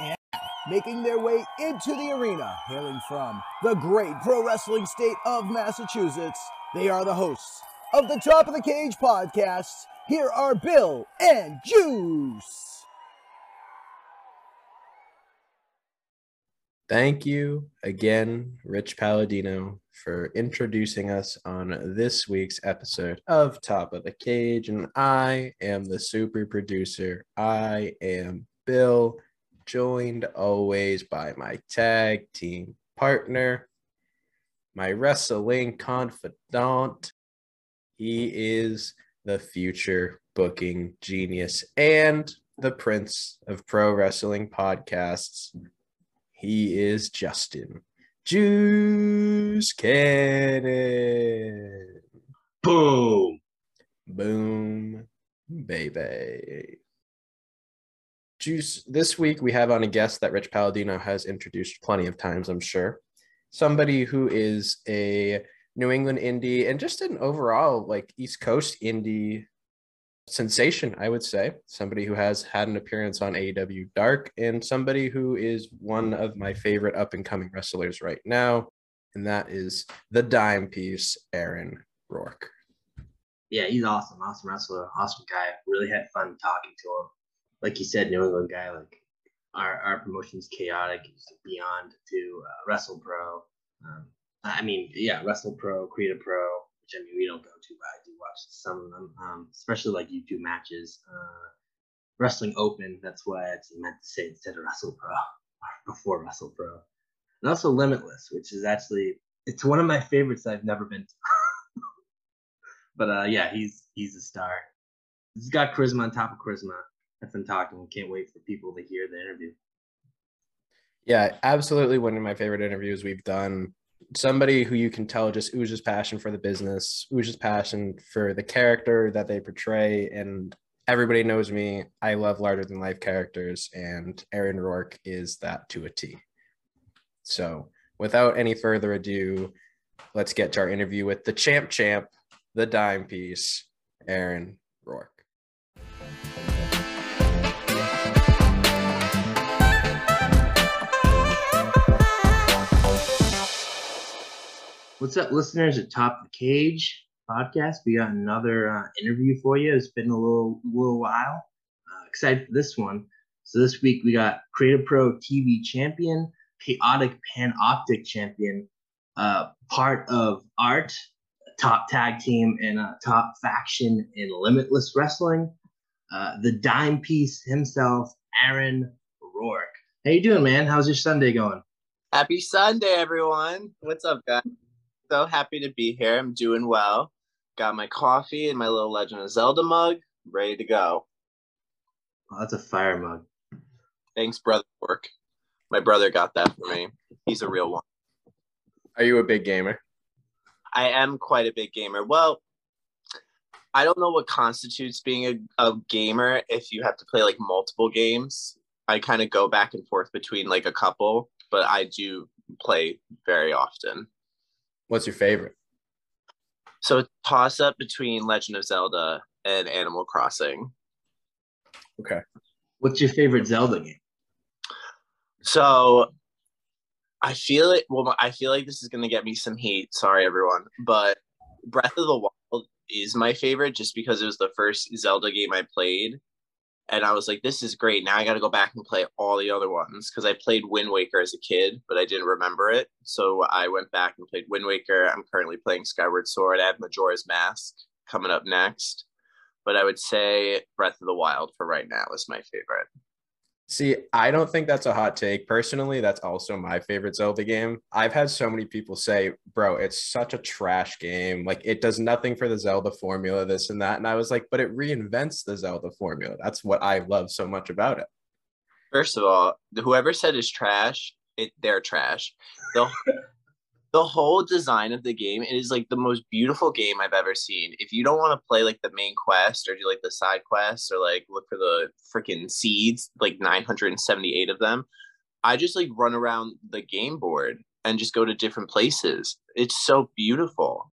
And making their way into the arena, hailing from the great pro wrestling state of Massachusetts, they are the hosts of the Top of the Cage podcast. Here are Bill and Juice. Thank you again, Rich Palladino, for introducing us on this week's episode of Top of the Cage. And I am the super producer. I am Bill, joined always by my tag team partner, my wrestling confidant. He is the future booking genius and the prince of pro wrestling podcasts, he is Justin Juice Cannon. Boom. Boom, baby. Juice, this week we have on a guest that Rich Palladino has introduced plenty of times, I'm sure. Somebody who is a New England indie and just an overall like East Coast indie sensation, I would say. Somebody who has had an appearance on AEW Dark and somebody who is one of my favorite up and coming wrestlers right now. And that is the dime piece, Aaron Rourke. Yeah, he's awesome. Awesome wrestler. Awesome guy. Really had fun talking to him. Like you said, New England guy. Like our, our promotion's chaotic. He's beyond to uh, Wrestle Pro. Um, I mean, yeah, Wrestle Pro, Create a Pro, which I mean, we don't go to, but I do watch some of them, um, especially like YouTube matches. Uh, Wrestling Open, that's what I meant to say instead of Wrestle Pro, before Wrestle Pro. And also Limitless, which is actually, it's one of my favorites I've never been to. but uh, yeah, he's he's a star. He's got charisma on top of charisma. I've been talking. Can't wait for people to hear the interview. Yeah, absolutely one of my favorite interviews we've done somebody who you can tell just oozes passion for the business, oozes passion for the character that they portray. And everybody knows me. I love larger than life characters, and Aaron Rourke is that to a T. So, without any further ado, let's get to our interview with the champ champ, the dime piece, Aaron Rourke. What's up, listeners at Top of the Cage podcast? We got another uh, interview for you. It's been a little little while. Uh, excited for this one. So this week we got Create a Pro TV champion, Chaotic Panoptic champion, uh, part of Art, top tag team and a top faction in Limitless Wrestling, uh, the dime piece himself, Aaron Rourke. How you doing, man? How's your Sunday going? Happy Sunday, everyone. What's up, guys? So happy to be here. I'm doing well. Got my coffee and my little Legend of Zelda mug, ready to go. Oh, that's a fire mug. Thanks, brother. Work. My brother got that for me. He's a real one. Are you a big gamer? I am quite a big gamer. Well, I don't know what constitutes being a, a gamer if you have to play like multiple games. I kind of go back and forth between like a couple, but I do play very often. What's your favorite? So toss up between Legend of Zelda and Animal Crossing. Okay. What's your favorite Zelda game? So I feel it. Well, I feel like this is gonna get me some heat. Sorry, everyone, but Breath of the Wild is my favorite just because it was the first Zelda game I played, and I was like, this is great. Now I got to go back and play all the other ones because I played Wind Waker as a kid, but I didn't remember it. So I went back and played Wind Waker. I'm currently playing Skyward Sword. I have Majora's Mask coming up next. But I would say Breath of the Wild for right now is my favorite. See, I don't think that's a hot take. Personally, that's also my favorite Zelda game. I've had so many people say, bro, it's such a trash game. Like, it does nothing for the Zelda formula, this and that. And I was like, but it reinvents the Zelda formula. That's what I love so much about it. First of all, whoever said it's trash, it they're trash. The the whole design of the game it is like the most beautiful game I've ever seen. If you don't want to play like the main quest or do like the side quests or like look for the freaking seeds, like 978 of them, I just like run around the game board and just go to different places. It's so beautiful.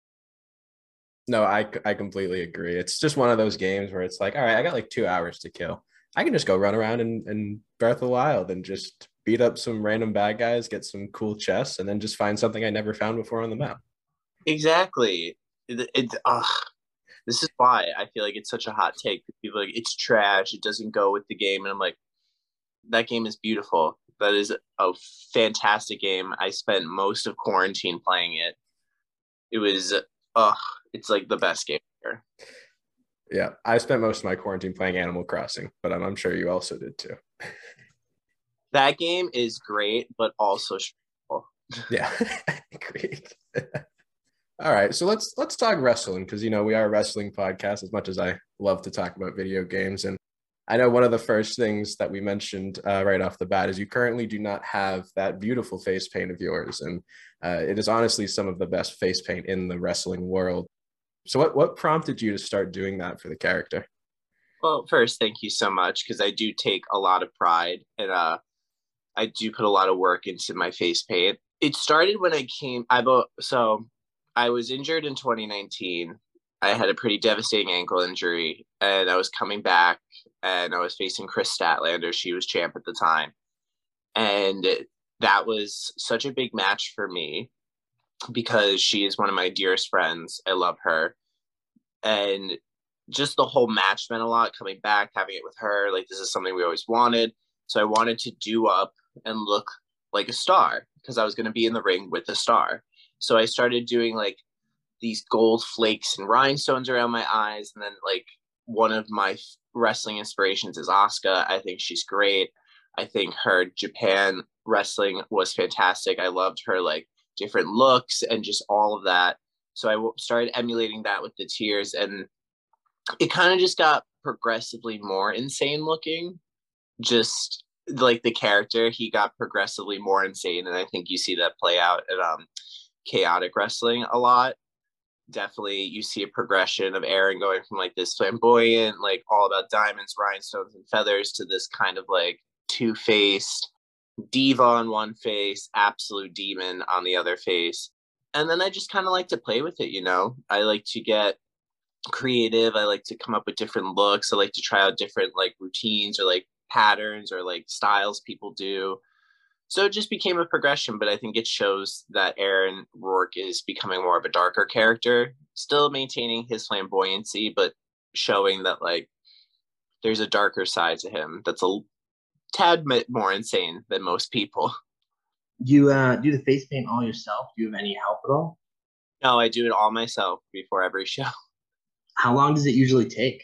No, I, I completely agree. It's just one of those games where it's like, all right, I got like two hours to kill. I can just go run around in, in Breath of the Wild and just beat up some random bad guys, get some cool chests, and then just find something I never found before on the map. Exactly. It, it uh, this is why I feel like it's such a hot take. People like it's trash. It doesn't go with the game, and I'm like, that game is beautiful. That is a fantastic game. I spent most of quarantine playing it. It was, uh, it's like the best game ever. Yeah, I spent most of my quarantine playing Animal Crossing, but I'm, I'm sure you also did too. that game is great, but also stressful. Yeah, great. All right, so let's let's talk wrestling because you know we are a wrestling podcast. As much as I love to talk about video games, and I know one of the first things that we mentioned uh, right off the bat is you currently do not have that beautiful face paint of yours, and uh, it is honestly some of the best face paint in the wrestling world. So, what what prompted you to start doing that for the character? Well, first, thank you so much because I do take a lot of pride in uh, I do put a lot of work into my face paint. It started when I came. I so I was injured in 2019. I had a pretty devastating ankle injury, and I was coming back, and I was facing Kris Statlander. She was champ at the time, and that was such a big match for me because she is one of my dearest friends. I love her, and just the whole match meant a lot. Coming back, having it with her, like this is something we always wanted. So I wanted to do up and look like a star because I was going to be in the ring with a star. So I started doing like these gold flakes and rhinestones around my eyes. And then like one of my wrestling inspirations is Asuka. I think she's great. I think her Japan wrestling was fantastic. I loved her like different looks and just all of that. So I started emulating that with the tears and it kind of just got progressively more insane looking. Just like the character, he got progressively more insane. And I think you see that play out at um chaotic wrestling a lot. Definitely, you see a progression of Aaron going from like this flamboyant, like all about diamonds, rhinestones, and feathers to this kind of like two faced diva on one face, absolute demon on the other face. And then I just kind of like to play with it, you know? I like to get creative. I like to come up with different looks. I like to try out different like routines or like patterns or like styles people do. So it just became a progression but i think it shows that aaron rourke is becoming more of a darker character still maintaining his flamboyancy but showing that like there's a darker side to him that's a tad bit more insane than most people. You uh, do the face paint all yourself? Do you have any help at all? No i do it all myself before every show. How long does it usually take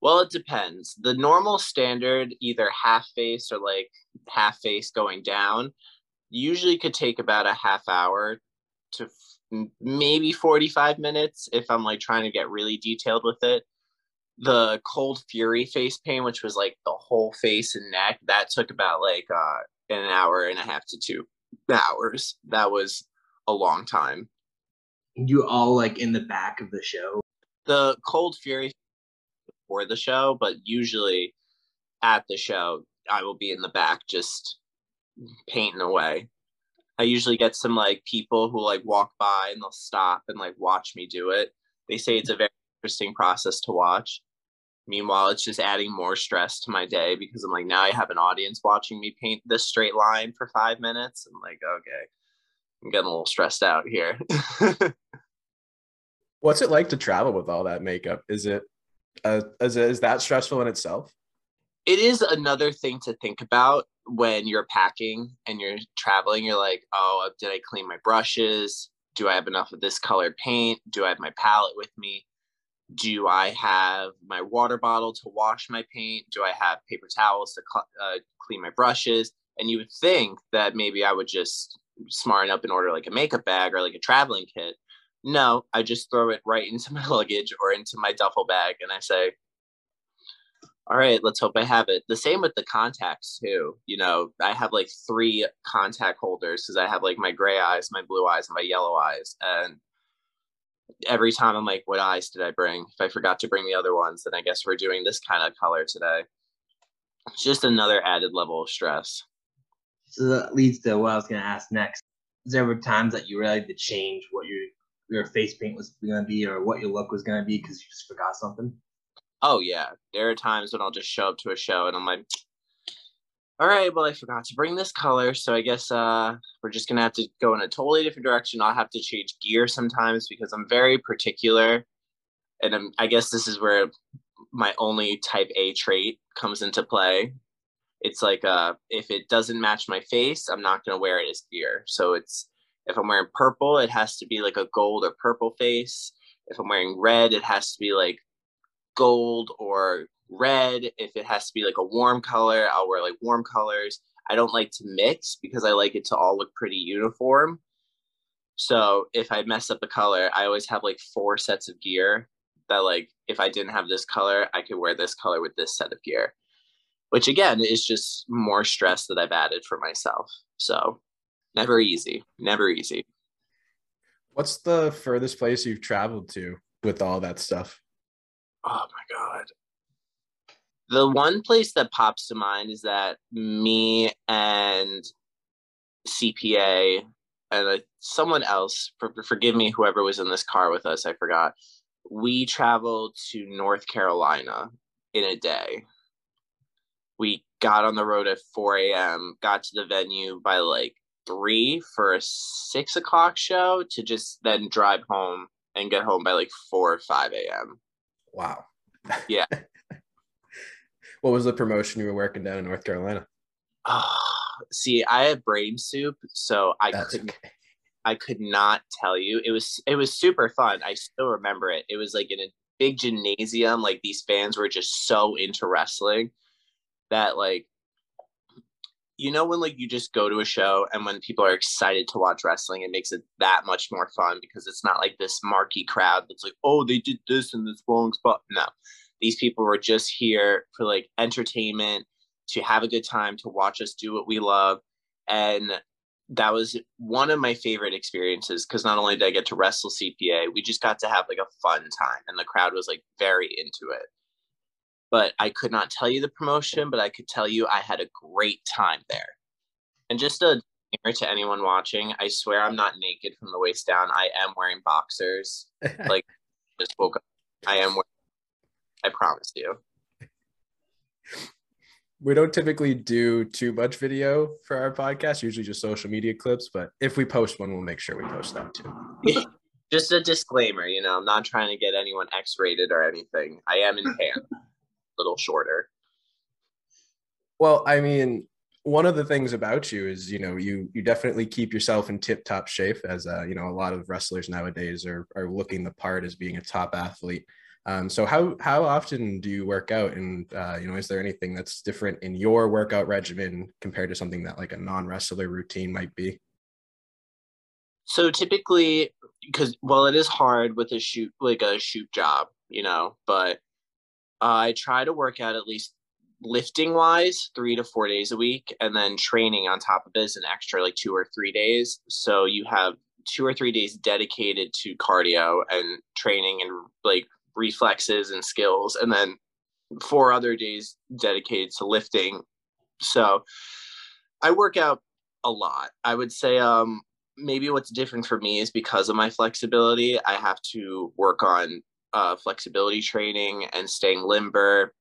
well, it depends. The normal standard, either half face or like half face going down, usually could take about a half hour to f- maybe 45 minutes if I'm like trying to get really detailed with it. The Cold Fury face paint, which was like the whole face and neck, that took about like uh, an hour and a half to two hours. That was a long time. You all like in the back of the show? The Cold Fury for the show, but usually at the show, I will be in the back just painting away. I usually get some like people who like walk by and they'll stop and like watch me do it. They say it's a very interesting process to watch. Meanwhile, it's just adding more stress to my day because I'm like, now I have an audience watching me paint this straight line for five minutes. I'm like, okay, I'm getting a little stressed out here. What's it like to travel with all that makeup? Is it uh, is, is that stressful in itself? It is another thing to think about when you're packing and you're traveling. You're like, oh, did I clean my brushes? Do I have enough of this colored paint? Do I have my palette with me? Do I have my water bottle to wash my paint? Do I have paper towels to cl- uh, clean my brushes? And you would think that maybe I would just smarten up and order like a makeup bag or like a traveling kit. No, I just throw it right into my luggage or into my duffel bag and I say, all right, let's hope I have it. The same with the contacts too. You know, I have like three contact holders because I have like my gray eyes, my blue eyes, and my yellow eyes. And every time I'm like, what eyes did I bring? If I forgot to bring the other ones, then I guess we're doing this kind of color today. It's just another added level of stress. So that leads to what I was going to ask next. Is there ever times that you really had to change what you your face paint was going to be or what your look was going to be because you just forgot something? Oh yeah, there are times when I'll just show up to a show and I'm like, all right, well I forgot to bring this color, so I guess uh we're just gonna have to go in a totally different direction. I'll have to change gear sometimes because I'm very particular, and I'm, I guess this is where my only type A trait comes into play. It's like uh if it doesn't match my face, I'm not gonna wear it as gear. So it's if I'm wearing purple, it has to be like a gold or purple face. If I'm wearing red, it has to be like gold or red. If it has to be like a warm color, I'll wear like warm colors. I don't like to mix because I like it to all look pretty uniform. So if I mess up a color, I always have like four sets of gear that like if I didn't have this color, I could wear this color with this set of gear. Which again is just more stress that I've added for myself. So never easy. Never easy. What's the furthest place you've traveled to with all that stuff? Oh my god. The one place that pops to mind is that me and CPA and uh, someone else, for, forgive me, whoever was in this car with us, I forgot. We traveled to North Carolina in a day. We got on the road at 4 a.m., got to the venue by like three for a six o'clock show to just then drive home and get home by like 4 or 5 a.m. Wow. Yeah. what was the promotion you were working down in North Carolina? Oh, see, I have brain soup, so I That's couldn't. okay. I could not tell you. It was it was super fun. I still remember it. It was like in a big gymnasium. Like these fans were just so into wrestling that like you know when like you just go to a show and when people are excited to watch wrestling, it makes it that much more fun because it's not like this marquee crowd that's like, oh, they did this in this wrong spot. No, these people were just here for like entertainment, to have a good time, to watch us do what we love, and that was one of my favorite experiences because not only did I get to wrestle CPA, we just got to have like a fun time, and the crowd was like very into it but I could not tell you the promotion, but I could tell you I had a great time there. And just a disclaimer to anyone watching, I swear I'm not naked from the waist down. I am wearing boxers. Like just woke up. I am wearing, I promise you. we don't typically do too much video for our podcast, usually just social media clips, but if we post one, we'll make sure we post that too. just a disclaimer, you know, I'm not trying to get anyone X rated or anything. I am in pants, little shorter. Well, I mean, one of the things about you is, you know, you you definitely keep yourself in tip top shape, as uh, you know, a lot of wrestlers nowadays are are looking the part as being a top athlete. Um, so how how often do you work out, and uh, you know, is there anything that's different in your workout regimen compared to something that like a non wrestler routine might be? So typically, because well, it is hard with a shoot like a shoot job, you know, but I try to work out at least lifting wise three to four days a week, and then training on top of it is an extra like two or three days. So you have two or three days dedicated to cardio and training and like reflexes and skills, and then four other days dedicated to lifting. So I work out a lot. I would say um maybe what's different for me is because of my flexibility, I have to work on uh, flexibility training and staying limber.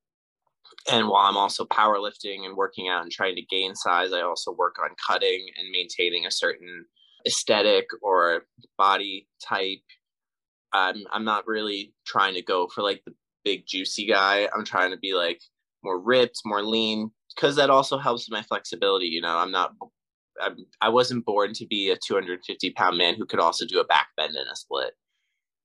And while I'm also powerlifting and working out and trying to gain size, I also work on cutting and maintaining a certain aesthetic or body type. I'm I'm not really trying to go for like the big juicy guy. I'm trying to be like more ripped, more lean, because that also helps with my flexibility. You know, I'm not I'm, I wasn't born to be a 250 pound man who could also do a back bend and a split.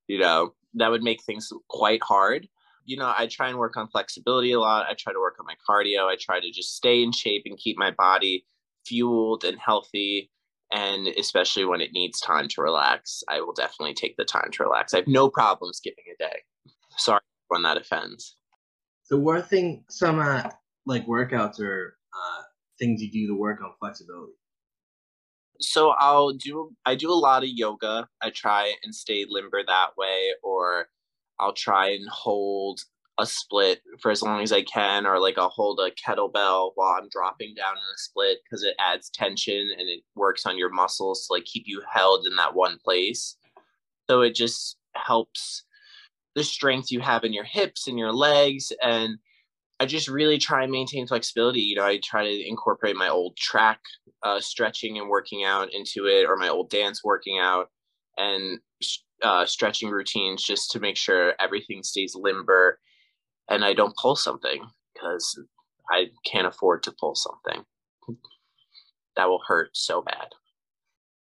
You know, that would make things quite hard. You know, I try and work on flexibility a lot. I try to work on my cardio. I try to just stay in shape and keep my body fueled and healthy. And especially when it needs time to relax, I will definitely take the time to relax. I have no problem skipping a day. Sorry when that offends. So, what are thing, some uh, like workouts or uh, things you do to work on flexibility? So I'll do I do a lot of yoga. I try and stay limber that way or I'll try and hold a split for as long as I can or like I'll hold a kettlebell while I'm dropping down in a split because it adds tension and it works on your muscles to like keep you held in that one place. So it just helps the strength you have in your hips and your legs and I just really try and maintain flexibility. You know, I try to incorporate my old track uh, stretching and working out into it, or my old dance working out and uh, stretching routines just to make sure everything stays limber and I don't pull something because I can't afford to pull something. That will hurt so bad.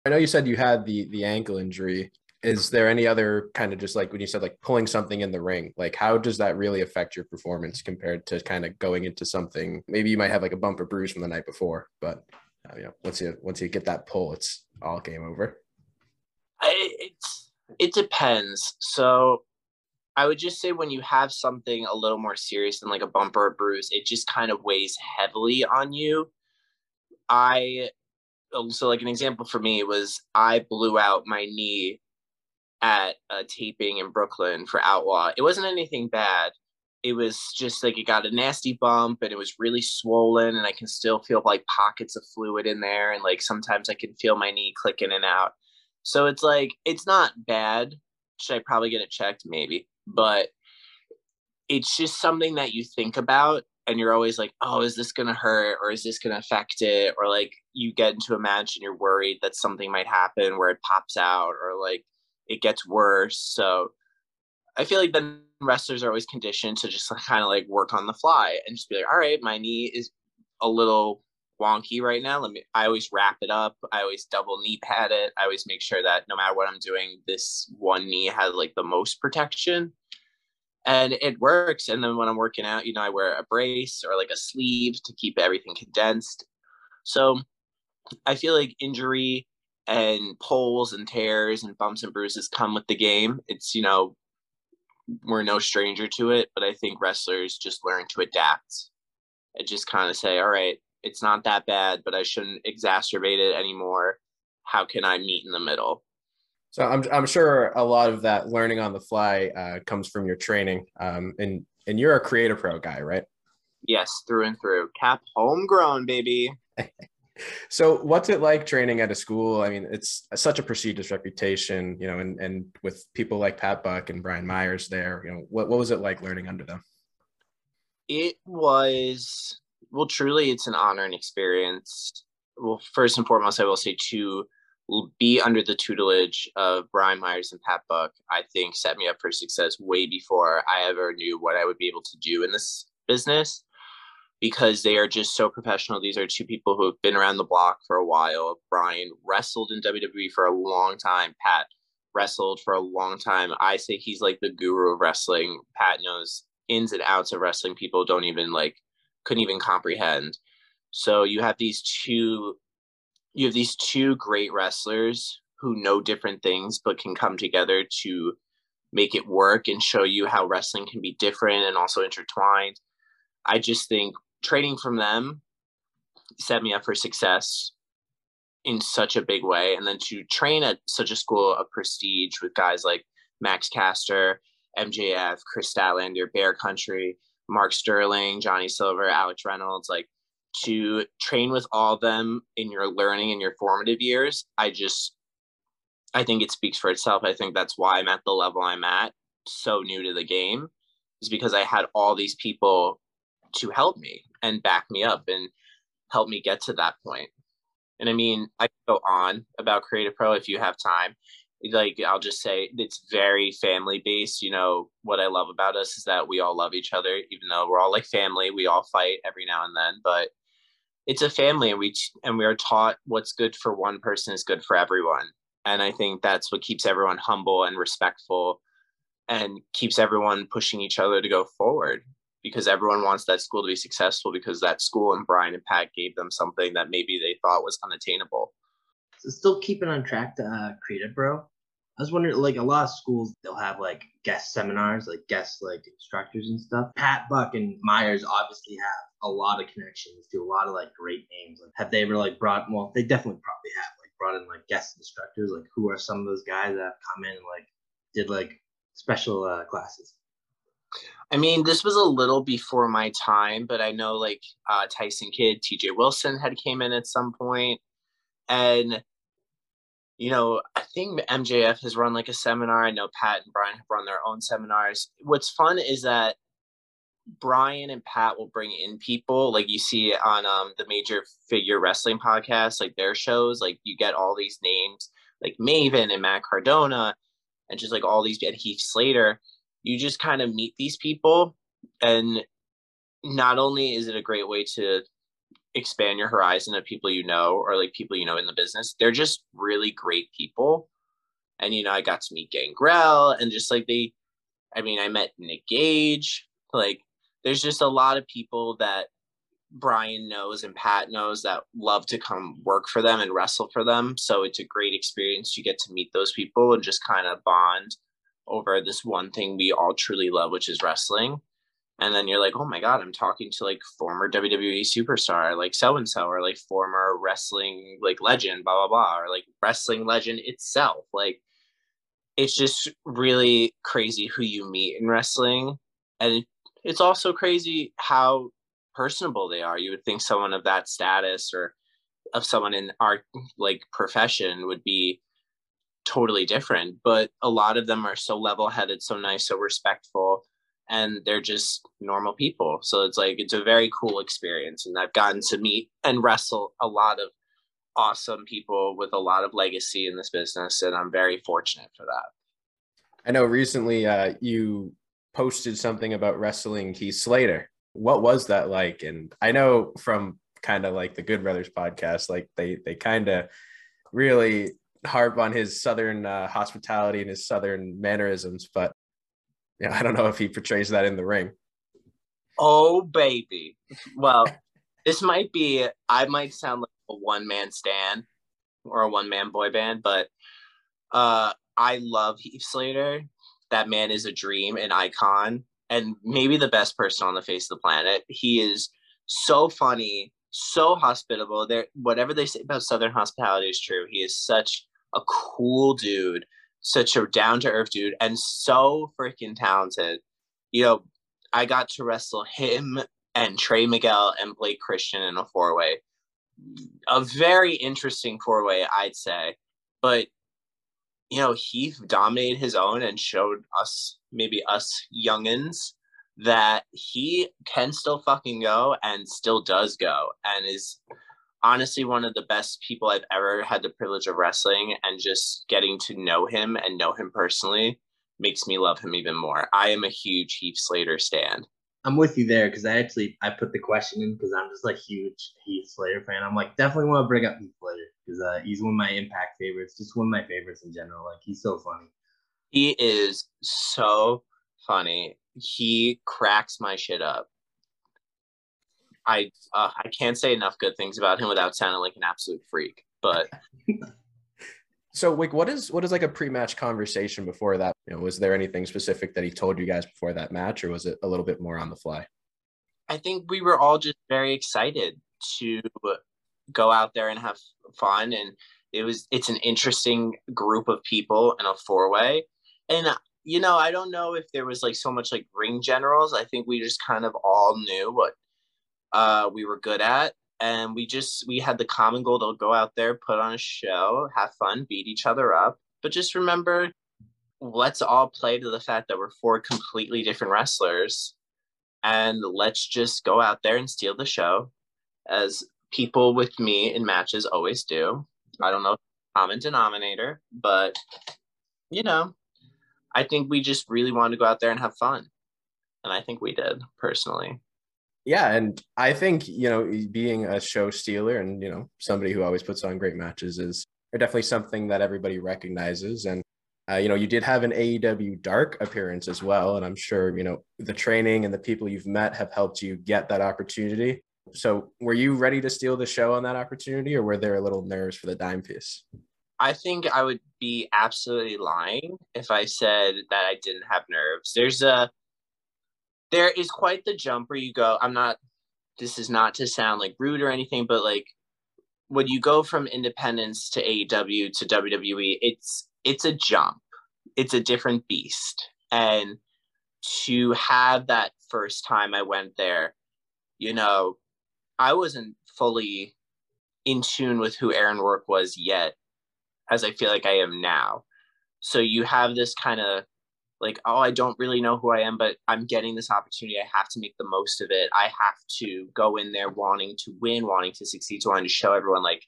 I know you said you had the the ankle injury. Is there any other kind of just like when you said like pulling something in the ring? Like how does that really affect your performance compared to kind of going into something? Maybe you might have like a bump or bruise from the night before, but uh, you know once you once you get that pull, it's all game over. I, it depends. So I would just say when you have something a little more serious than like a bump or a bruise, it just kind of weighs heavily on you. I so like an example for me was I blew out my knee at a taping in Brooklyn for Outlaw. It wasn't anything bad. It was just like it got a nasty bump and it was really swollen and I can still feel like pockets of fluid in there and like sometimes I can feel my knee clicking in and out. So it's like it's not bad. Should I probably get it checked? Maybe. But it's just something that you think about and you're always like, oh, is this going to hurt or is this going to affect it? Or like you get into a match and you're worried that something might happen where it pops out or like it gets worse. So I feel like then wrestlers are always conditioned to just kind of like work on the fly and just be like, all right, my knee is a little wonky right now. Let me, I always wrap it up. I always double knee pad it. I always make sure that no matter what I'm doing, this one knee has like the most protection and it works. And then when I'm working out, you know, I wear a brace or like a sleeve to keep everything condensed. So I feel like injury and pulls and tears and bumps and bruises come with the game. It's, you know, we're no stranger to it, but I think wrestlers just learn to adapt and just kind of say, all right, it's not that bad, but I shouldn't exacerbate it anymore. How can I meet in the middle? So I'm I'm sure a lot of that learning on the fly uh, comes from your training. Um, and and you're a Create a Pro guy, right? Yes, through and through. Cap homegrown, baby. so what's it like training at a school? I mean, it's such a prestigious reputation, you know, and and with people like Pat Buck and Brian Myers there, you know, what what was it like learning under them? It was well, truly, it's an honor and experience. Well, first and foremost, I will say to be under the tutelage of Brian Myers and Pat Buck, I think set me up for success way before I ever knew what I would be able to do in this business because they are just so professional. These are two people who have been around the block for a while. Brian wrestled in WWE for a long time. Pat wrestled for a long time. I say he's like the guru of wrestling. Pat knows ins and outs of wrestling. People don't even like couldn't even comprehend. So you have these two you have these two great wrestlers who know different things but can come together to make it work and show you how wrestling can be different and also intertwined. I just think trading from them set me up for success in such a big way. And then to train at such a school of prestige with guys like Max Caster, MJF, Kris Statlander, Bear Country, Mark Sterling, Johnny Silver, Alex Reynolds, like to train with all of them in your learning in your formative years, I just I think it speaks for itself. I think that's why I'm at the level I'm at, so new to the game, is because I had all these people to help me and back me up and help me get to that point. And I mean, I go on about Create a Pro if you have time like I'll just say it's very family based. You know what I love about us is that we all love each other, even though we're all like family. We all fight every now and then, but it's a family, and we and we are taught what's good for one person is good for everyone. And I think that's what keeps everyone humble and respectful, and keeps everyone pushing each other to go forward because everyone wants that school to be successful because that school and Brian and Pat gave them something that maybe they thought was unattainable. So still keeping on track to uh, Create a Pro. I was wondering, like a lot of schools, they'll have like guest seminars, like guest like instructors and stuff. Pat Buck and Myers obviously have a lot of connections to a lot of like great names. Like, have they ever like brought? Well, they definitely probably have like brought in like guest instructors. Like, who are some of those guys that have come in and like did like special uh, classes? I mean, this was a little before my time, but I know like uh, Tyson Kidd, T.J. Wilson had came in at some point, and you know, I think MJF has run like a seminar. I know Pat and Brian have run their own seminars. What's fun is that Brian and Pat will bring in people like you see on um, the major figure wrestling podcast, like their shows. Like you get all these names like Maven and Matt Cardona, and just like all these and Heath Slater. You just kind of meet these people, and not only is it a great way to expand your horizon of people you know or like people you know in the business, they're just really great people. And you know, I got to meet Gangrel and just like they, I mean, I met Nick Gage. Like there's just a lot of people that Brian knows and Pat knows that love to come work for them and wrestle for them. So it's a great experience. You get to meet those people and just kind of bond over this one thing we all truly love, which is wrestling. And then you're like, oh my God, I'm talking to like former WWE superstar, like so and so, or like former wrestling like legend, blah, blah, blah, or like wrestling legend itself. Like it's just really crazy who you meet in wrestling. And it's also crazy how personable they are. You would think someone of that status or of someone in our like profession would be totally different, but a lot of them are so level-headed, so nice, so respectful, and they're just normal people. So it's like it's a very cool experience, and I've gotten to meet and wrestle a lot of awesome people with a lot of legacy in this business, and I'm very fortunate for that. I know recently uh, you posted something about wrestling Heath Slater. What was that like? And I know from kind of like the Good Brothers podcast, like they they kind of really harp on his southern uh, hospitality and his southern mannerisms, but yeah, I don't know if he portrays that in the ring. Oh baby. Well, this might be I might sound like a one man stand or a one man boy band, but uh I love Heath Slater that man is a dream, an icon, and maybe the best person on the face of the planet. He is so funny, so hospitable. There, whatever they say about Southern hospitality is true. He is such a cool dude, such a down to earth dude, and so freaking talented. You know, I got to wrestle him and Trey Miguel and Blake Christian in a four way. A very interesting four way, I'd say. But you know, he dominated his own and showed us, maybe us youngins, that he can still fucking go and still does go and is honestly one of the best people I've ever had the privilege of wrestling and just getting to know him and know him personally makes me love him even more. I am a huge Heath Slater stand. I'm with you there because I actually I put the question in because I'm just like huge Heath Slater fan. I'm like definitely want to bring up Heath Slater because uh, he's one of my Impact favorites, just one of my favorites in general. Like he's so funny. He is so funny. He cracks my shit up. I uh, I can't say enough good things about him without sounding like an absolute freak. But so, like, what is what is like a pre-match conversation before that? You know, was there anything specific that he told you guys before that match, or was it a little bit more on the fly? I think we were all just very excited to go out there and have fun, and it was it's an interesting group of people in a four way, and you know I don't know if there was like so much like ring generals. I think we just kind of all knew what uh, we were good at, and we just we had the common goal to go out there put on a show have fun beat each other up. But just remember let's all play to the fact that we're four completely different wrestlers. And let's just go out there and steal the show as people with me in matches always do. I don't know common denominator but you know i think we just really wanted to go out there and have fun. And i think we did personally yeah, and I think you know being a show stealer and you know somebody who always puts on great matches is definitely something that everybody recognizes. And uh, you know you did have an AEW Dark appearance as well, and I'm sure you know the training and the people you've met have helped you get that opportunity. So were you ready to steal the show on that opportunity, or were there a little nerves for the dime piece? I think I would be absolutely lying if I said that I didn't have nerves. There's a there is quite the jump where you go, I'm not, this is not to sound like rude or anything, but like when you go from independence to AEW to WWE, it's, it's a jump. It's a different beast. And to have that first time I went there, you know, I wasn't fully in tune with who Aaron Rourke was yet. as I feel like I am now. So you have this kind of like, oh, I don't really know who I am, but I'm getting this opportunity. I have to make the most of it. I have to go in there wanting to win, wanting to succeed, so wanting to show everyone like,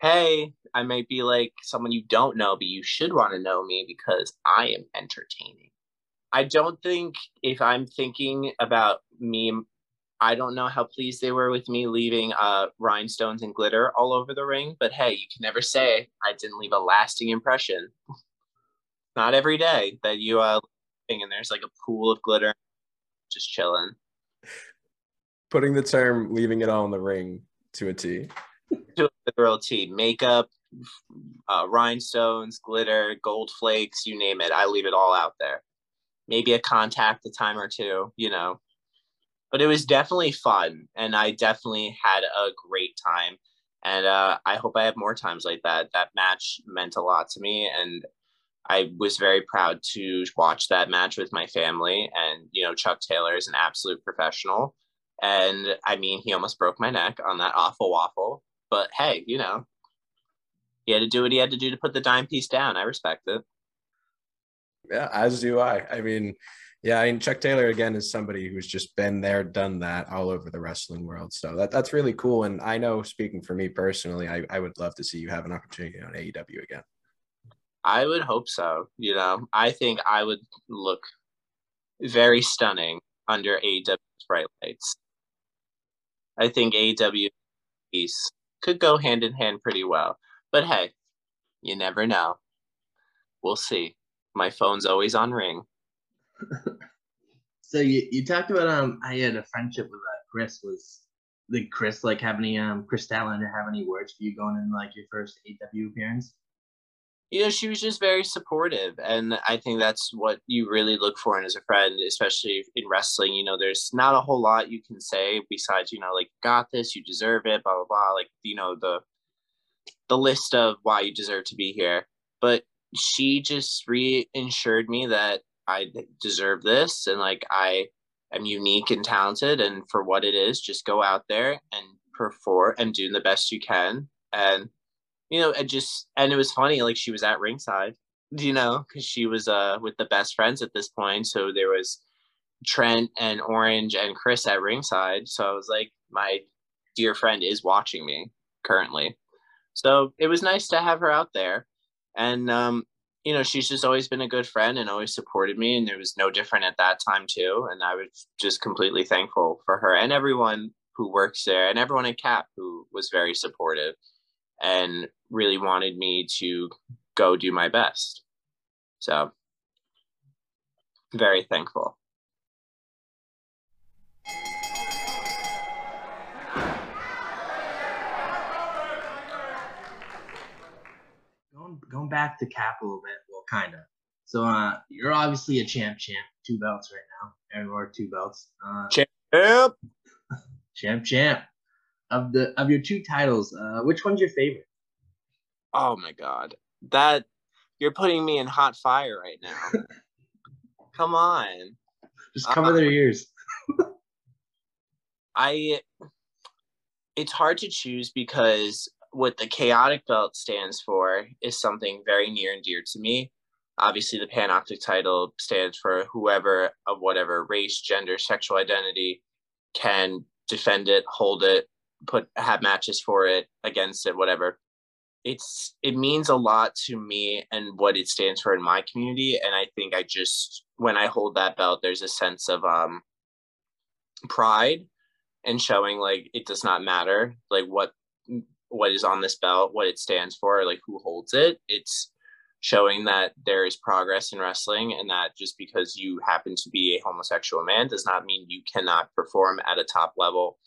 hey, I might be like someone you don't know, but you should want to know me because I am entertaining. I don't think if I'm thinking about me, I don't know how pleased they were with me leaving uh, rhinestones and glitter all over the ring, but hey, you can never say I didn't leave a lasting impression. Not every day that you uh and there's like a pool of glitter just chilling. Putting the term leaving it all in the ring to a T. To a literal T. Makeup, uh, rhinestones, glitter, gold flakes, you name it. I leave it all out there. Maybe a contact a time or two, you know. But it was definitely fun, and I definitely had a great time. And uh, I hope I have more times like that. That match meant a lot to me, and I was very proud to watch that match with my family. And, you know, Chuck Taylor is an absolute professional. And I mean, he almost broke my neck on that Awful Waffle. But hey, you know, he had to do what he had to do to put the dime piece down. I respect it. Yeah, as do I. I mean, yeah, I mean Chuck Taylor again is somebody who's just been there, done that all over the wrestling world. So that that's really cool. And I know speaking for me personally, I, I would love to see you have an opportunity on AEW again. I would hope so. You know, I think I would look very stunning under AEW's bright lights. I think AEW piece could go hand in hand pretty well. But hey, you never know. We'll see. My phone's always on ring. so you, you talked about um I had a friendship with uh, Kris was did Kris like have any um Kris Statlander have any words for you going in like your first AW appearance? You know, she was just very supportive. And I think that's what you really look for in as a friend, especially in wrestling. You know, there's not a whole lot you can say besides, you know, like, got this, you deserve it, blah, blah, blah. Like, you know, the the list of why you deserve to be here. But she just reassured me that I deserve this and like I am unique and talented and for what it is, just go out there and perform and do the best you can. And you know, and just and it was funny, like she was at ringside, you know, because she was uh with the best friends at this point. So there was Trent and Orange and Kris at ringside. So I was like, my dear friend is watching me currently. So it was nice to have her out there. And um, you know, she's just always been a good friend and always supported me. And there was no different at that time too. And I was just completely thankful for her and everyone who works there and everyone at CAP who was very supportive and really wanted me to go do my best. So, very thankful. Going, going back to Cap a little bit, well, kind of. So, uh, you're obviously a champ, champ, two belts right now, everywhere two belts. Uh, champ, champ, champ of the of your two titles, uh, which one's your favorite? Oh my god, that you're putting me in hot fire right now. Come on, just cover their ears. I. It's hard to choose because what the chaotic belt stands for is something very near and dear to me. Obviously, the panoptic title stands for whoever of whatever race, gender, sexual identity can defend it, hold it, put have matches for it, against it, whatever. It's it means a lot to me and what it stands for in my community. And I think I just when I hold that belt, there's a sense of um pride and showing like it does not matter like what what is on this belt, what it stands for, like who holds it. It's showing that there is progress in wrestling and that just because you happen to be a homosexual man does not mean you cannot perform at a top level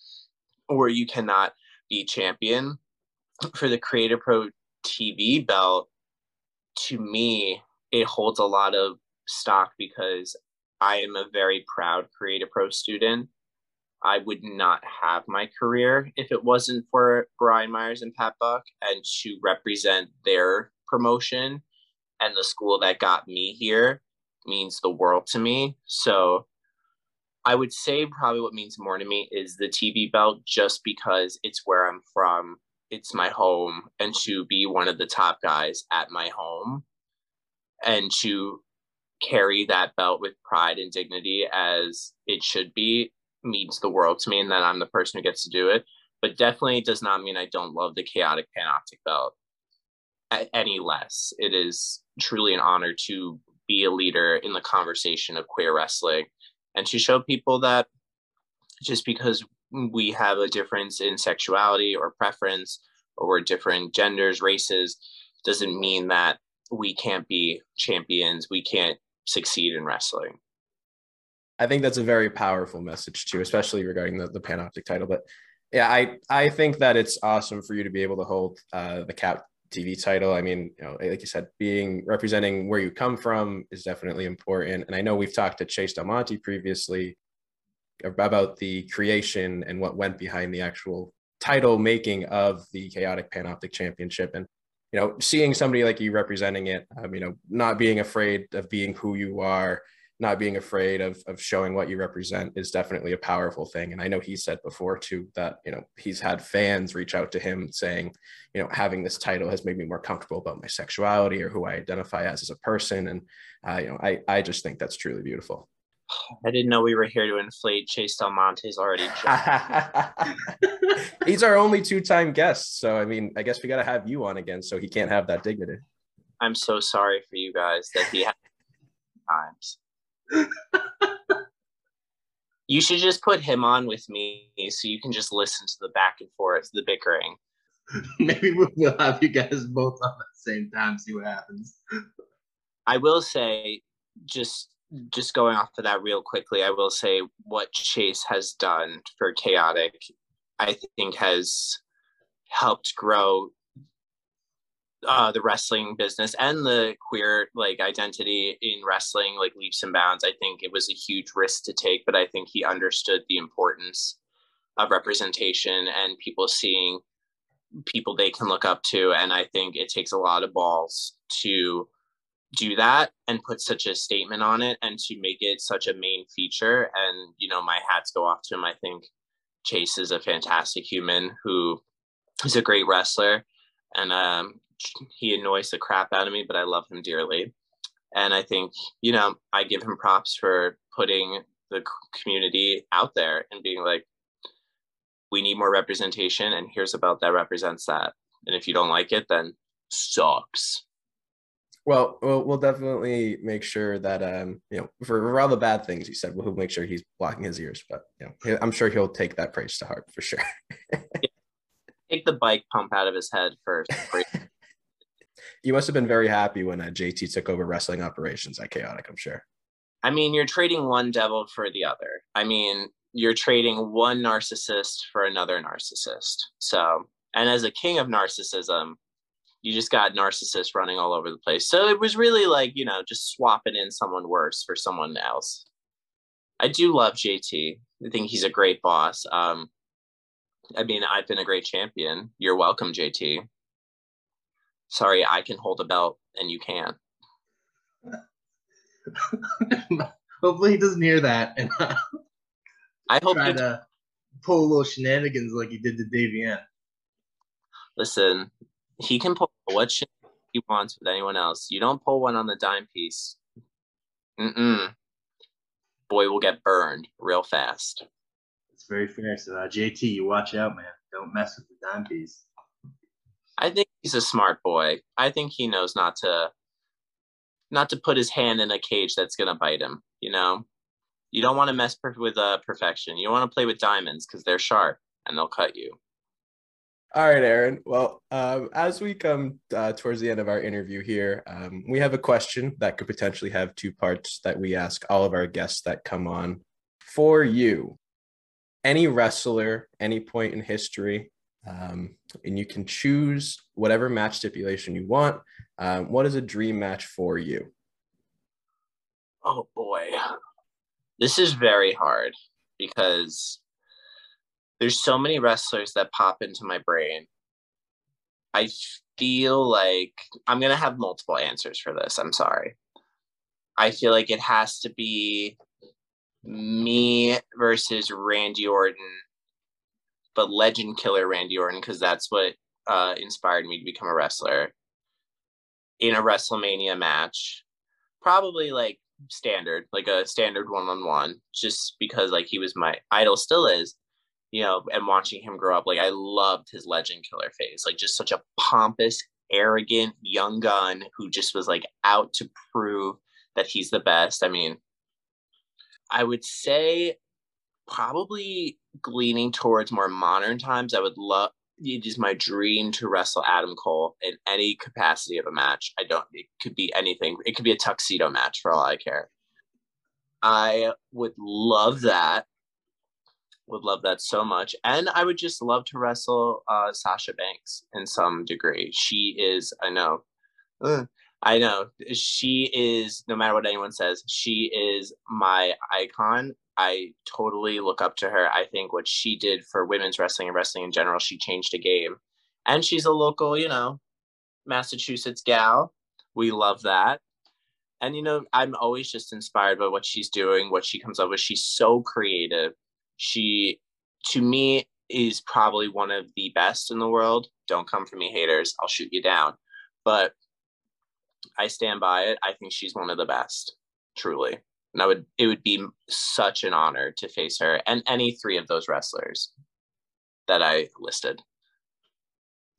or you cannot be champion for the Create a Pro TV belt. To me, it holds a lot of stock because I am a very proud Create a Pro student. I would not have my career if it wasn't for Brian Myers and Pat Buck and to represent their promotion and the school that got me here means the world to me. So I would say probably what means more to me is the TV belt just because it's where I'm from it's my home and to be one of the top guys at my home and to carry that belt with pride and dignity as it should be means the world to me and that I'm the person who gets to do it. But definitely does not mean I don't love the chaotic panoptic belt any less. It is truly an honor to be a leader in the conversation of queer wrestling and to show people that just because we have a difference in sexuality or preference or we're different genders, races, doesn't mean that we can't be champions. We can't succeed in wrestling. I think that's a very powerful message too, especially regarding the, the Panoptic title. But yeah, I, I think that it's awesome for you to be able to hold uh, the cap TV title. I mean, you know, like you said, being representing where you come from is definitely important. And I know we've talked to Chase Del Monte previously about the creation and what went behind the actual title making of the chaotic panoptic championship and you know seeing somebody like you representing it um, you know not being afraid of being who you are not being afraid of, of showing what you represent is definitely a powerful thing and i know he said before too that you know he's had fans reach out to him saying you know having this title has made me more comfortable about my sexuality or who i identify as as a person and uh, you know i i just think that's truly beautiful I didn't know we were here to inflate Chase Del Monte's already. He's our only two-time guest, so I mean, I guess we got to have you on again, so he can't have that dignity. I'm so sorry for you guys that he had times. You should just put him on with me, so you can just listen to the back and forth, the bickering. Maybe we'll have you guys both on at the same time, see what happens. I will say, just just going off of that real quickly, I will say what Chase has done for Chaotic, I think has helped grow uh, the wrestling business and the queer like identity in wrestling like leaps and bounds. I think it was a huge risk to take, but I think he understood the importance of representation and people seeing people they can look up to. And I think it takes a lot of balls to do that and put such a statement on it and to make it such a main feature and you know my hats go off to him i think chase is a fantastic human who is a great wrestler and um, he annoys the crap out of me but i love him dearly and i think you know i give him props for putting the community out there and being like we need more representation and here's about that represents that and if you don't like it then sucks well, we'll, we'll definitely make sure that um, you know, for, for all the bad things he said, we'll make sure he's blocking his ears. But you know, I'm sure he'll take that praise to heart for sure. take the bike pump out of his head first. you must have been very happy when uh, JT took over wrestling operations at Chaotic. I'm sure. I mean, you're trading one devil for the other. I mean, you're trading one narcissist for another narcissist. So, and as a king of narcissism, you just got narcissists running all over the place. So it was really like, you know, just swapping in someone worse for someone else. I do love JT. I think he's a great boss. Um, I mean, I've been a great champion. You're welcome, JT. Sorry, I can hold a belt and you can't. Hopefully, he doesn't hear that. And I hope try to pull a little shenanigans like he did to Davian. Listen, he can pull what he wants with anyone else. You don't pull one on the dime piece. Mm-mm. Boy will get burned real fast. It's very fair. So uh, JT, you watch out, man. Don't mess with the dime piece. I think he's a smart boy. I think he knows not to not to put his hand in a cage that's gonna bite him. You know, you don't want to mess with uh, perfection. You want to play with diamonds because they're sharp and they'll cut you. All right, Aaron. Well, um, as we come uh, towards the end of our interview here, um, we have a question that could potentially have two parts that we ask all of our guests that come on. For you, any wrestler, any point in history, um, and you can choose whatever match stipulation you want. Um, what is a dream match for you? Oh boy, this is very hard because there's so many wrestlers that pop into my brain. I feel like I'm to have multiple answers for this. I'm sorry. I feel like it has to be me versus Randy Orton, but legend killer Randy Orton, because that's what uh, inspired me to become a wrestler in a WrestleMania match. Probably like standard, like a standard one on one, just because like he was my idol, still is, you know, and watching him grow up, like I loved his legend killer phase, like just such a pompous, arrogant young gun who just was like out to prove that he's the best. I mean, I would say probably leaning towards more modern times. I would love it is my dream to wrestle Adam Cole in any capacity of a match. I don't it could be anything. It could be a tuxedo match for all I care. I would love that. Would love that so much. And I would just love to wrestle uh, Sasha Banks in some degree. She is, I know, I know, she is, no matter what anyone says, she is my icon. I totally look up to her. I think what she did for women's wrestling and wrestling in general, she changed the game. And she's a local, you know, Massachusetts gal. We love that. And, you know, I'm always just inspired by what she's doing, what she comes up with. She's so creative. She, to me, is probably one of the best in the world. Don't come for me, haters. I'll shoot you down. But I stand by it. I think she's one of the best, truly and I would it would be such an honor to face her and any three of those wrestlers that I listed.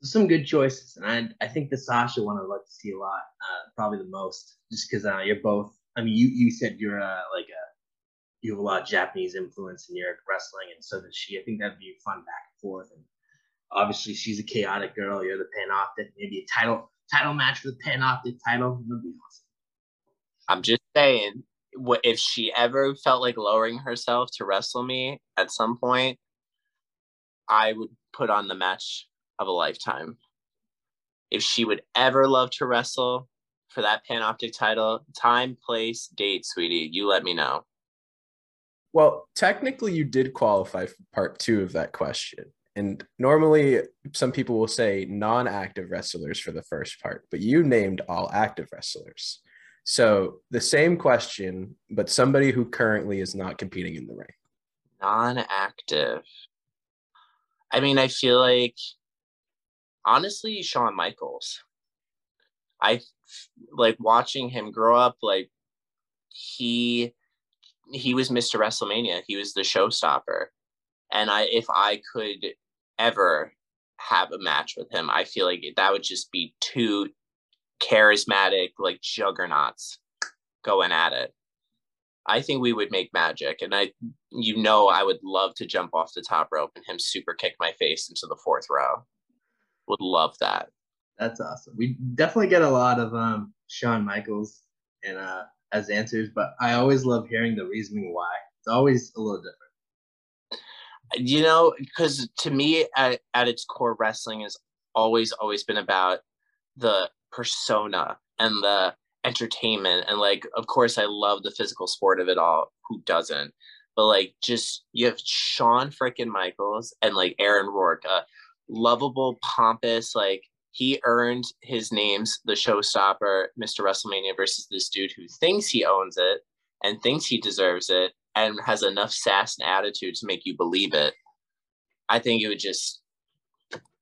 Some good choices, and I I think the Sasha one I'd like to see a lot, uh, probably the most, just because uh, you're both. I mean, you you said you're uh, like a you have a lot of Japanese influence in your wrestling, and so does she. I think that'd be fun back and forth. And obviously, she's a chaotic girl. You're the Panoptic. Maybe a title title match for the Panoptic title would be awesome. I'm just saying, if she ever felt like lowering herself to wrestle me at some point, I would put on the match of a lifetime. If she would ever love to wrestle for that Panoptic title, time, place, date, sweetie, you let me know. Well, technically, you did qualify for part two of that question. And normally, some people will say non active wrestlers for the first part, but you named all active wrestlers. So the same question, but somebody who currently is not competing in the ring. Non-active. I mean, I feel like honestly, Shawn Michaels. I like watching him grow up. Like he he was Mr. WrestleMania. He was the showstopper, and I if I could ever have a match with him, I feel like that would just be too charismatic like juggernauts going at it. I think we would make magic, and I, you know, I would love to jump off the top rope and him super kick my face into the fourth row. Would love that. That's awesome. We definitely get a lot of um Shawn Michaels and uh as answers, but I always love hearing the reasoning why. It's always a little different. You know, because to me, at, at its core, wrestling has always always been about the persona and the entertainment and like of course I love the physical sport of it all. Who doesn't? But like just you have Shawn freaking Michaels and like Aaron Rourke, a lovable, pompous, like he earned his name's the showstopper, Mr. WrestleMania versus this dude who thinks he owns it and thinks he deserves it and has enough sass and attitude to make you believe it. I think it would just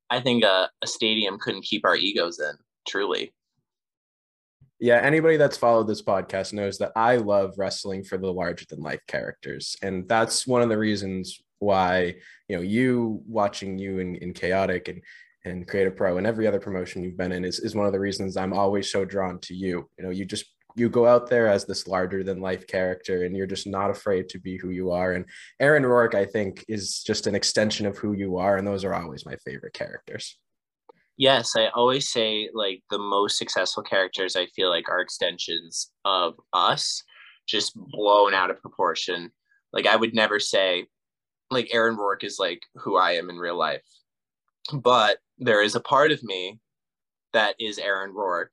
I think a, a stadium couldn't keep our egos in truly. Yeah, anybody that's followed this podcast knows that I love wrestling for the larger than life characters. And that's one of the reasons why, you know, you watching you in, in Chaotic and and Create a Pro and every other promotion you've been in is, is one of the reasons I'm always so drawn to you. You know, you just you go out there as this larger than life character and you're just not afraid to be who you are. And Aaron Rourke, I think, is just an extension of who you are. And those are always my favorite characters yes, I always say like the most successful characters I feel like are extensions of us, just blown out of proportion. Like I would never say like Aaron Rourke is like who I am in real life. But there is a part of me that is Aaron Rourke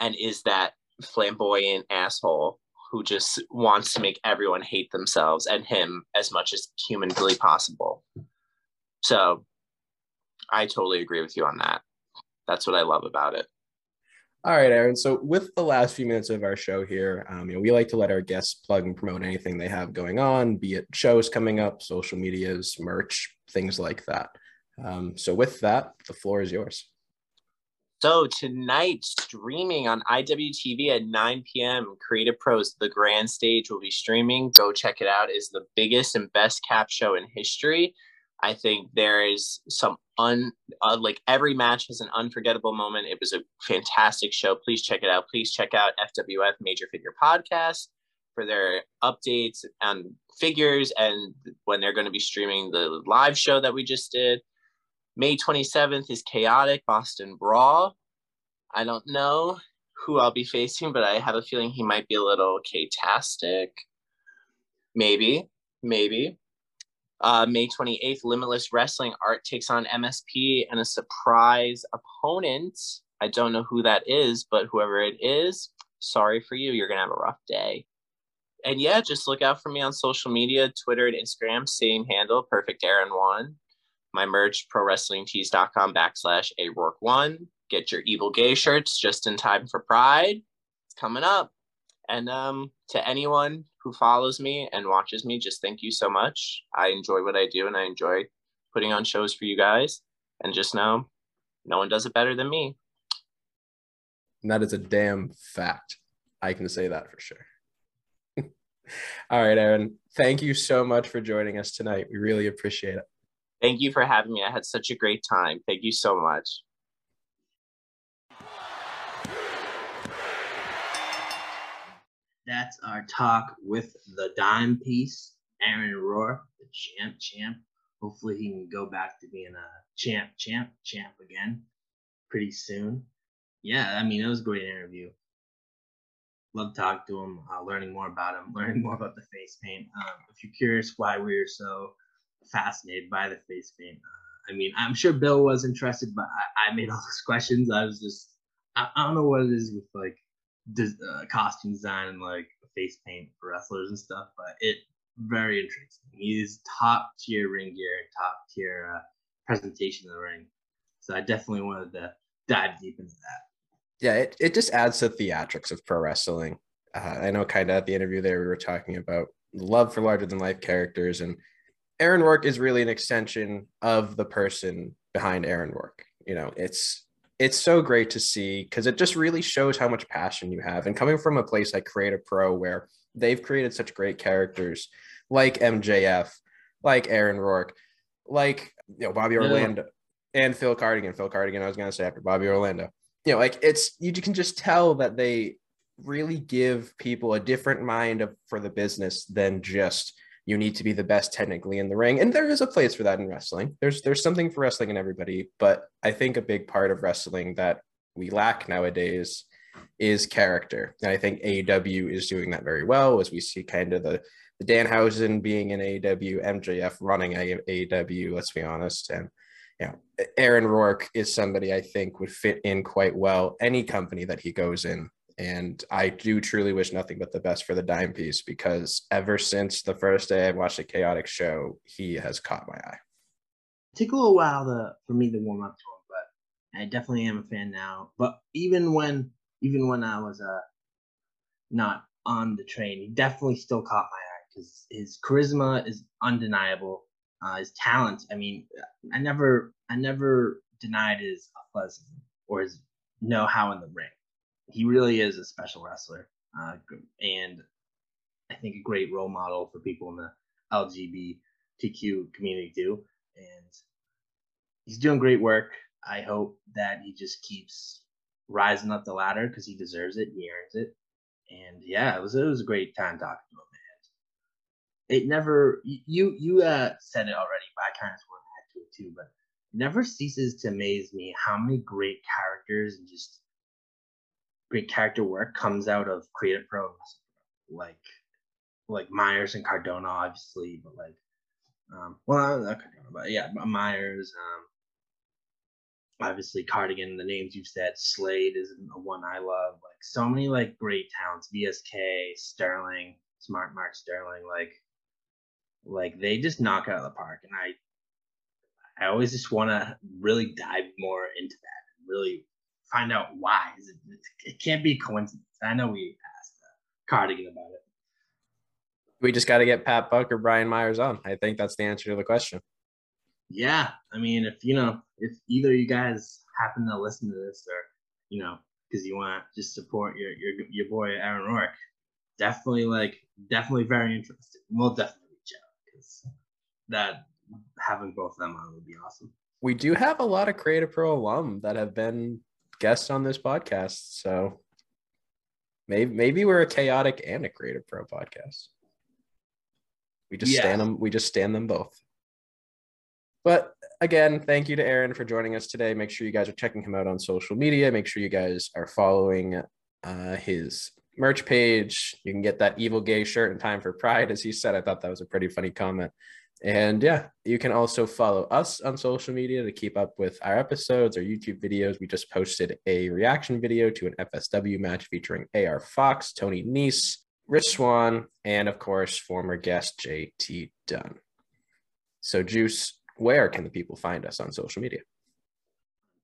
and is that flamboyant asshole who just wants to make everyone hate themselves and him as much as humanly possible. So I totally agree with you on that that's what I love about it. All right, Aaron. So with the last few minutes of our show here, um, you know, we like to let our guests plug and promote anything they have going on, be it shows coming up, social medias, merch, things like that. Um, so with that, the floor is yours. So tonight, streaming on IWTV at 9 p.m., Create a Pro's The Grand Stage will be streaming. Go check it out. Is the biggest and best cap show in history. I think there is some un uh, like every match has an unforgettable moment. It was a fantastic show. Please check it out. Please check out FWF Major Figure Podcast for their updates and figures and when they're going to be streaming the live show that we just did. May 27th is Chaotic Boston Brawl. I don't know who I'll be facing, but I have a feeling he might be a little K-tastic. Maybe, maybe. Uh, May 28th, Limitless Wrestling Art takes on MSP and a surprise opponent. I don't know who that is, but whoever it is, sorry for you. You're going to have a rough day. And yeah, just look out for me on social media Twitter and Instagram, same handle, Perfect Aaron One my merch, prowrestlingtees.com backslash a rourke one. Get your evil gay shirts just in time for Pride. It's coming up. And um, to anyone who follows me and watches me, just thank you so much. I enjoy what I do and I enjoy putting on shows for you guys. And just know no one does it better than me. And that is a damn fact. I can say that for sure. All right, Aaron. Thank you so much for joining us tonight. We really appreciate it. Thank you for having me. I had such a great time. Thank you so much. That's our talk with the dime piece, Aaron Rourke, the champ, champ. Hopefully, he can go back to being a champ, champ, champ again pretty soon. Yeah, I mean, it was a great interview. Love talking to him, uh, learning more about him, learning more about the face paint. Um, if you're curious why we are so fascinated by the face paint. Uh, I mean, I'm sure Bill was interested, but I, I, made all those questions. I was just, I, I don't know what it is with like uh, costume design and like face paint for wrestlers and stuff, but it very interesting. He's top tier ring gear, top tier uh, presentation in the ring. So I definitely wanted to dive deep into that. Yeah, it, it just adds to the theatrics of pro wrestling. Uh, I know kind of at the interview there we were talking about love for larger than life characters and Aaron Rourke is really an extension of the person behind Aaron Rourke. You know, it's it's so great to see because it just really shows how much passion you have. And coming from a place like Create a Pro, where they've created such great characters like MJF, like Aaron Rourke, like you know Bobby Orlando, yeah. and Phil Cardigan. Phil Cardigan, I was gonna say after Bobby Orlando. You know, like it's you can just tell that they really give people a different mind of, for the business than just you need to be the best technically in the ring. And there is a place for that in wrestling. There's there's something for wrestling in everybody. But i think a big part of wrestling that we lack nowadays is character. And i think aew is doing that very well as we see kind of the the danhausen being in aew mjf running aew let's be honest. And you know aaron rourke is somebody i think would fit in quite well any company that he goes in and I do truly wish nothing but the best for the dime piece because ever since the first day I watched the chaotic show, he has caught my eye. It took a little while to, for me to warm up to him, but I definitely am a fan now. But even when even when I was uh not on the train, he definitely still caught my eye because his charisma is undeniable. Uh, his talent, I mean, I never I never denied his athleticism or his know how in the ring he really is a special wrestler, uh, and I think a great role model for people in the LGBTQ community too. And he's doing great work. I hope that he just keeps rising up the ladder because he deserves it. He earns it. And yeah, it was it was a great time talking to him, man. It never you you uh, said it already, but I kind of want to add to it too. But never ceases to amaze me how many great characters and just great character work comes out of Create a Pro's like like myers and cardona obviously but like um well not cardona but yeah myers um obviously cardigan the names you've said slade is a one i love like so many like great talents vsk sterling smart mark sterling like like they just knock out of the park and i i always just want to really dive more into that really find out why. It, it, can't be coincidence. I know we asked uh, Cardigan about it. We just got to get Pat Buck or Brian Myers on. I think that's the answer to the question. Yeah, I mean, if you know, if either you guys happen to listen to this, or you know, because you want to just support your your your boy Aaron Rourke, definitely like definitely very interested. We'll definitely reach out because that having both of them on would be awesome. We do have a lot of Create a Pro alum that have been guests on this podcast, so maybe maybe we're a chaotic and a Create a Pro podcast. We just Yeah. stand them. We just stand them both. But again, thank you to Aaron for joining us today. Make sure you guys are checking him out on social media. Make sure you guys are following uh, his merch page. You can get that evil gay shirt in time for Pride, as he said. I thought that was a pretty funny comment. And yeah, you can also follow us on social media to keep up with our episodes, our YouTube videos. We just posted a reaction video to an FSW match featuring AR Fox, Tony Nese, Rich Swann, and of course, former guest JT Dunn. So, Juice, where can the people find us on social media?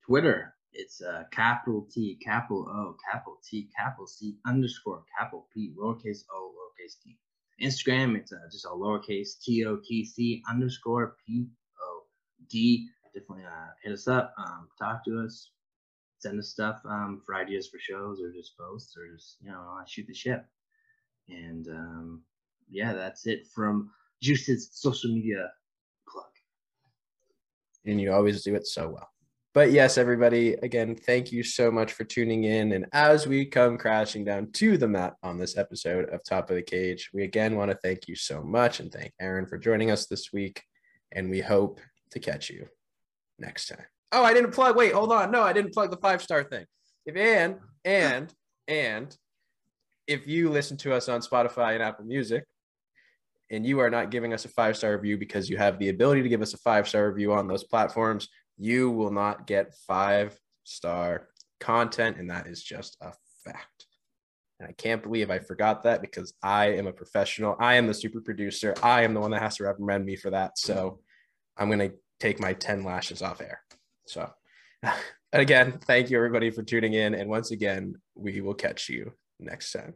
Twitter, it's uh, capital T, capital O, capital T, capital C, underscore, capital P, lowercase o, lowercase t. Instagram, it's uh, just a lowercase T O T C underscore P O D. Definitely uh, hit us up, um, talk to us, send us stuff um, for ideas for shows or just posts or just, you know, shoot the ship. And um, yeah, that's it from Juice's social media plug. and you always do it so well. But yes, everybody, again, thank you so much for tuning in. And as we come crashing down to the mat on this episode of Top of the Cage, we again want to thank you so much and thank Aaron for joining us this week. And we hope to catch you next time. Oh, I didn't plug. Wait, hold on. No, I didn't plug the five star thing. If and and and if you listen to us on Spotify and Apple Music, and you are not giving us a five star review because you have the ability to give us a five star review on those platforms, you will not get five star content. And that is just a fact. And I can't believe I forgot that because I am a professional. I am the super producer. I am the one that has to recommend me for that. So I'm going to take my 10 lashes off air. So again, thank you everybody for tuning in. And once again, we will catch you next time.